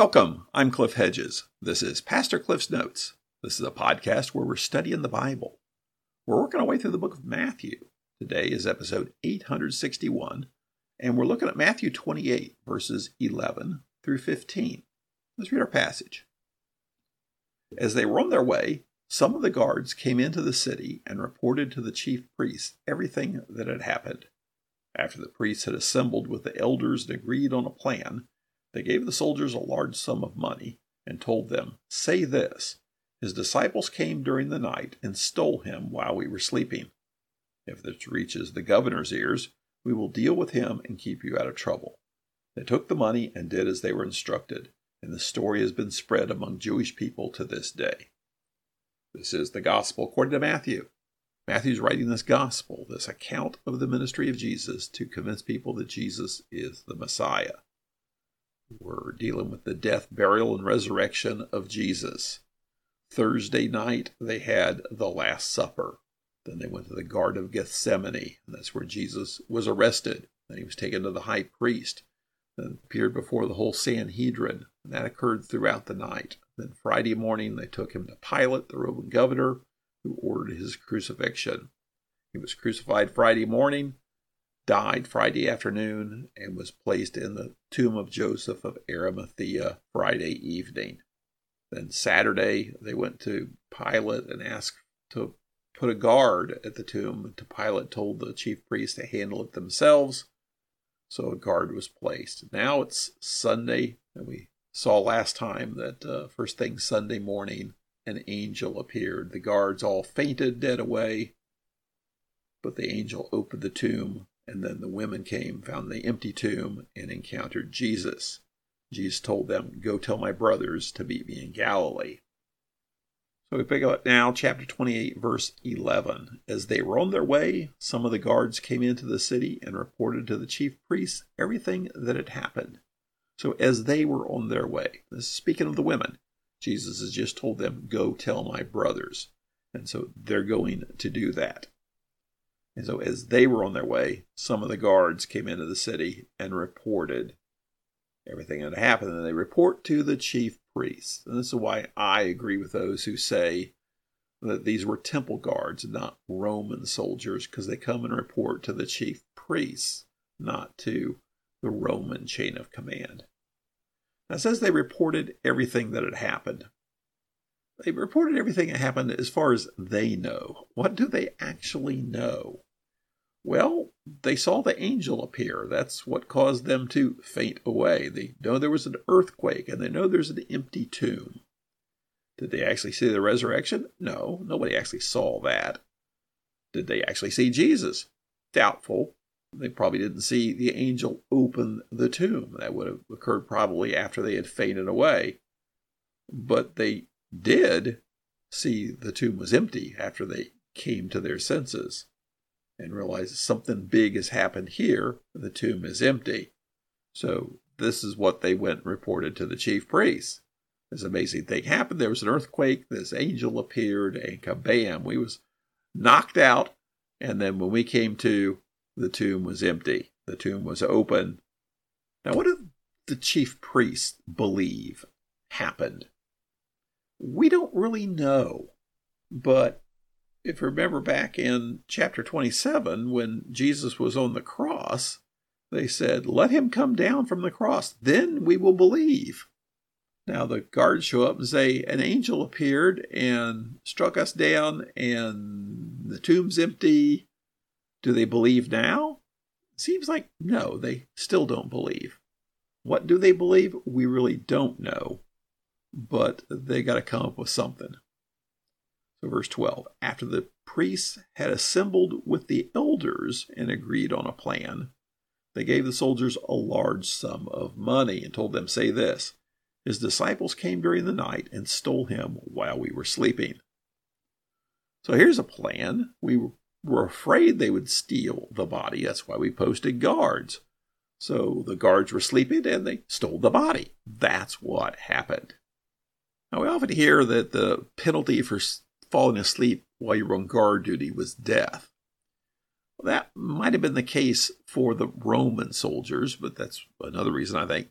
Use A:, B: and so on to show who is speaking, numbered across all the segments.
A: Welcome. I'm Cliff Hedges. This is Pastor Cliff's Notes. This is a podcast where we're studying the Bible. We're working our way through the book of Matthew. Today is episode 861, and we're looking at Matthew 28, verses 11 through 15. Let's read our passage. As they were on their way, some of the guards came into the city and reported to the chief priests everything that had happened. After the priests had assembled with the elders and agreed on a plan, they gave the soldiers a large sum of money and told them, Say this His disciples came during the night and stole him while we were sleeping. If this reaches the governor's ears, we will deal with him and keep you out of trouble. They took the money and did as they were instructed, and the story has been spread among Jewish people to this day. This is the gospel according to Matthew. Matthew's writing this gospel, this account of the ministry of Jesus, to convince people that Jesus is the Messiah. We're dealing with the death, burial, and resurrection of Jesus. Thursday night, they had the Last Supper. Then they went to the Garden of Gethsemane, and that's where Jesus was arrested. Then he was taken to the high priest, then appeared before the whole Sanhedrin, and that occurred throughout the night. Then Friday morning, they took him to Pilate, the Roman governor, who ordered his crucifixion. He was crucified Friday morning, died Friday afternoon, and was placed in the tomb of Joseph of Arimathea Friday evening. Then Saturday, they went to Pilate and asked to put a guard at the tomb. To Pilate told the chief priests to handle it themselves, so a guard was placed. Now it's Sunday, and we saw last time that uh, first thing Sunday morning, an angel appeared. The guards all fainted dead away, but the angel opened the tomb, and then the women came, found the empty tomb, and encountered Jesus. Jesus told them, Go tell my brothers to meet me in Galilee. So we pick up now, chapter 28, verse 11. As they were on their way, some of the guards came into the city and reported to the chief priests everything that had happened. So as they were on their way, this is speaking of the women, Jesus has just told them, Go tell my brothers. And so they're going to do that. And so as they were on their way, some of the guards came into the city and reported everything that had happened. And they report to the chief priests. And this is why I agree with those who say that these were temple guards, not Roman soldiers, because they come and report to the chief priests, not to the Roman chain of command. Now, says they reported everything that had happened. They reported everything that happened as far as they know. What do they actually know? Well, they saw the angel appear. That's what caused them to faint away. They know there was an earthquake and they know there's an empty tomb. Did they actually see the resurrection? No, nobody actually saw that. Did they actually see Jesus? Doubtful. They probably didn't see the angel open the tomb. That would have occurred probably after they had fainted away. But they did see the tomb was empty after they came to their senses and realized something big has happened here. The tomb is empty. So this is what they went and reported to the chief priests. This amazing thing happened. There was an earthquake. This angel appeared, and kabam, we was knocked out. And then when we came to, the tomb was empty. The tomb was open. Now, what did the chief priests believe happened? We don't really know, but if you remember back in chapter 27, when Jesus was on the cross, they said, Let him come down from the cross, then we will believe. Now the guards show up and say, An angel appeared and struck us down, and the tomb's empty. Do they believe now? Seems like no, they still don't believe. What do they believe? We really don't know. But they got to come up with something. So, verse 12 After the priests had assembled with the elders and agreed on a plan, they gave the soldiers a large sum of money and told them, Say this His disciples came during the night and stole him while we were sleeping. So, here's a plan. We were afraid they would steal the body. That's why we posted guards. So, the guards were sleeping and they stole the body. That's what happened. Now, we often hear that the penalty for falling asleep while you were on guard duty was death. Well, that might have been the case for the Roman soldiers, but that's another reason I think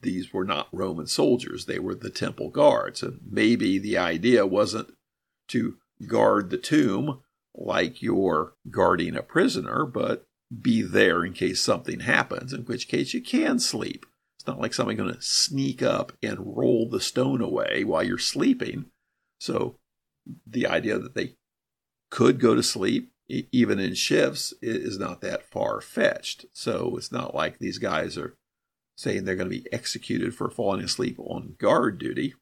A: these were not Roman soldiers, they were the temple guards. And maybe the idea wasn't to guard the tomb like you're guarding a prisoner, but be there in case something happens, in which case you can sleep. It's not like somebody's going to sneak up and roll the stone away while you're sleeping. So the idea that they could go to sleep even in shifts is not that far fetched. So it's not like these guys are saying they're going to be executed for falling asleep on guard duty.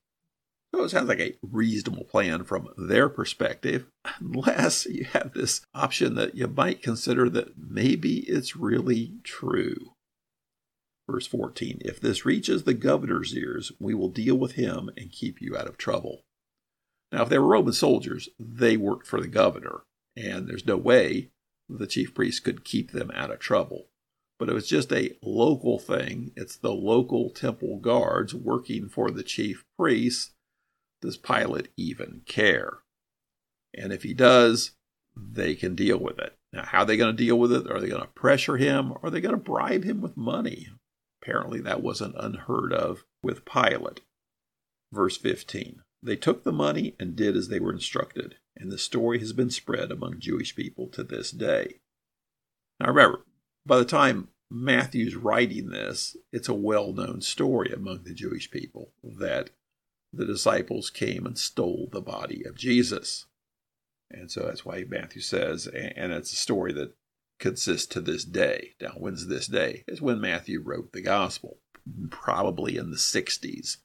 A: So it sounds like a reasonable plan from their perspective, unless you have this option that you might consider that maybe it's really true. Verse 14 If this reaches the governor's ears, we will deal with him and keep you out of trouble. Now, if they were Roman soldiers, they worked for the governor, and there's no way the chief priest could keep them out of trouble. But it was just a local thing. It's the local temple guards working for the chief priest. Does Pilate even care? And if he does, they can deal with it. Now, how are they going to deal with it? Are they going to pressure him? Are they going to bribe him with money? Apparently, that wasn't unheard of with Pilate. Verse 15 They took the money and did as they were instructed and the story has been spread among Jewish people to this day. Now remember, by the time Matthew's writing this, it's a well known story among the Jewish people that the disciples came and stole the body of Jesus. And so that's why Matthew says, and it's a story that consists to this day. Now, when's this day? It's when Matthew wrote the gospel, probably in the 60s.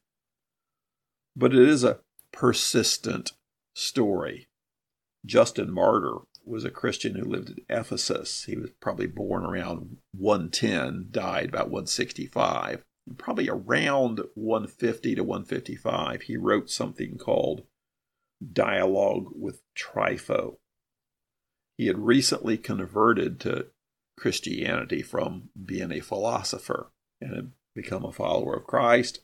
A: But it is a persistent story. Justin Martyr was a Christian who lived in Ephesus. He was probably born around 110, died about 165. Probably around 150 to 155, he wrote something called Dialogue with Trypho. He had recently converted to Christianity from being a philosopher and had become a follower of Christ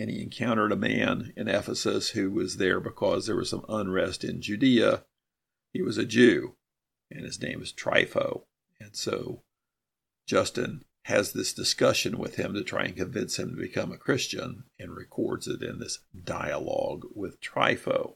A: and he encountered a man in Ephesus who was there because there was some unrest in Judea. He was a Jew, and his name is Trypho. And so Justin has this discussion with him to try and convince him to become a Christian and records it in this dialogue with Trypho.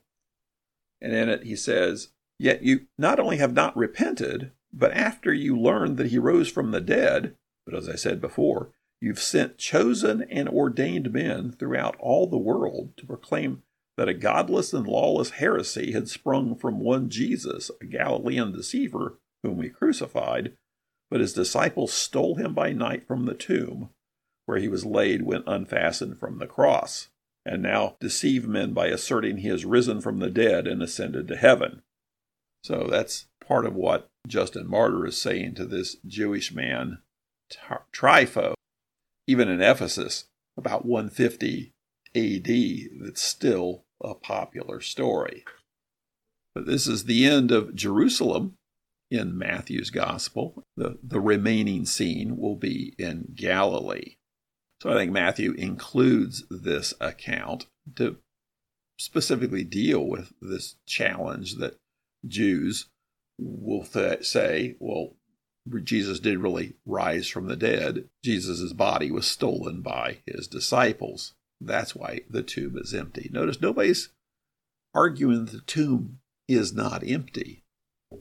A: And in it, he says, Yet you not only have not repented, but after you learned that he rose from the dead, but as I said before, You've sent chosen and ordained men throughout all the world to proclaim that a godless and lawless heresy had sprung from one Jesus, a Galilean deceiver, whom we crucified, but his disciples stole him by night from the tomb, where he was laid when unfastened from the cross, and now deceive men by asserting he has risen from the dead and ascended to heaven. So that's part of what Justin Martyr is saying to this Jewish man, Trypho, even in Ephesus, about 150 AD, that's still a popular story. But this is the end of Jerusalem in Matthew's Gospel. The, the remaining scene will be in Galilee. So I think Matthew includes this account to specifically deal with this challenge that Jews will th- say, well, Jesus did really rise from the dead. Jesus' body was stolen by his disciples. That's why the tomb is empty. Notice nobody's arguing the tomb is not empty.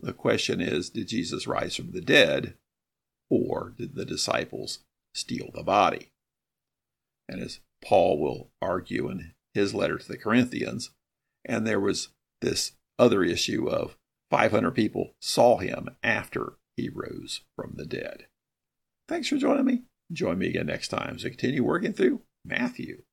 A: The question is did Jesus rise from the dead, or did the disciples steal the body? And as Paul will argue in his letter to the Corinthians, and there was this other issue of 500 people saw him after he rose from the dead. Thanks for joining me. Join me again next time as we continue working through Matthew.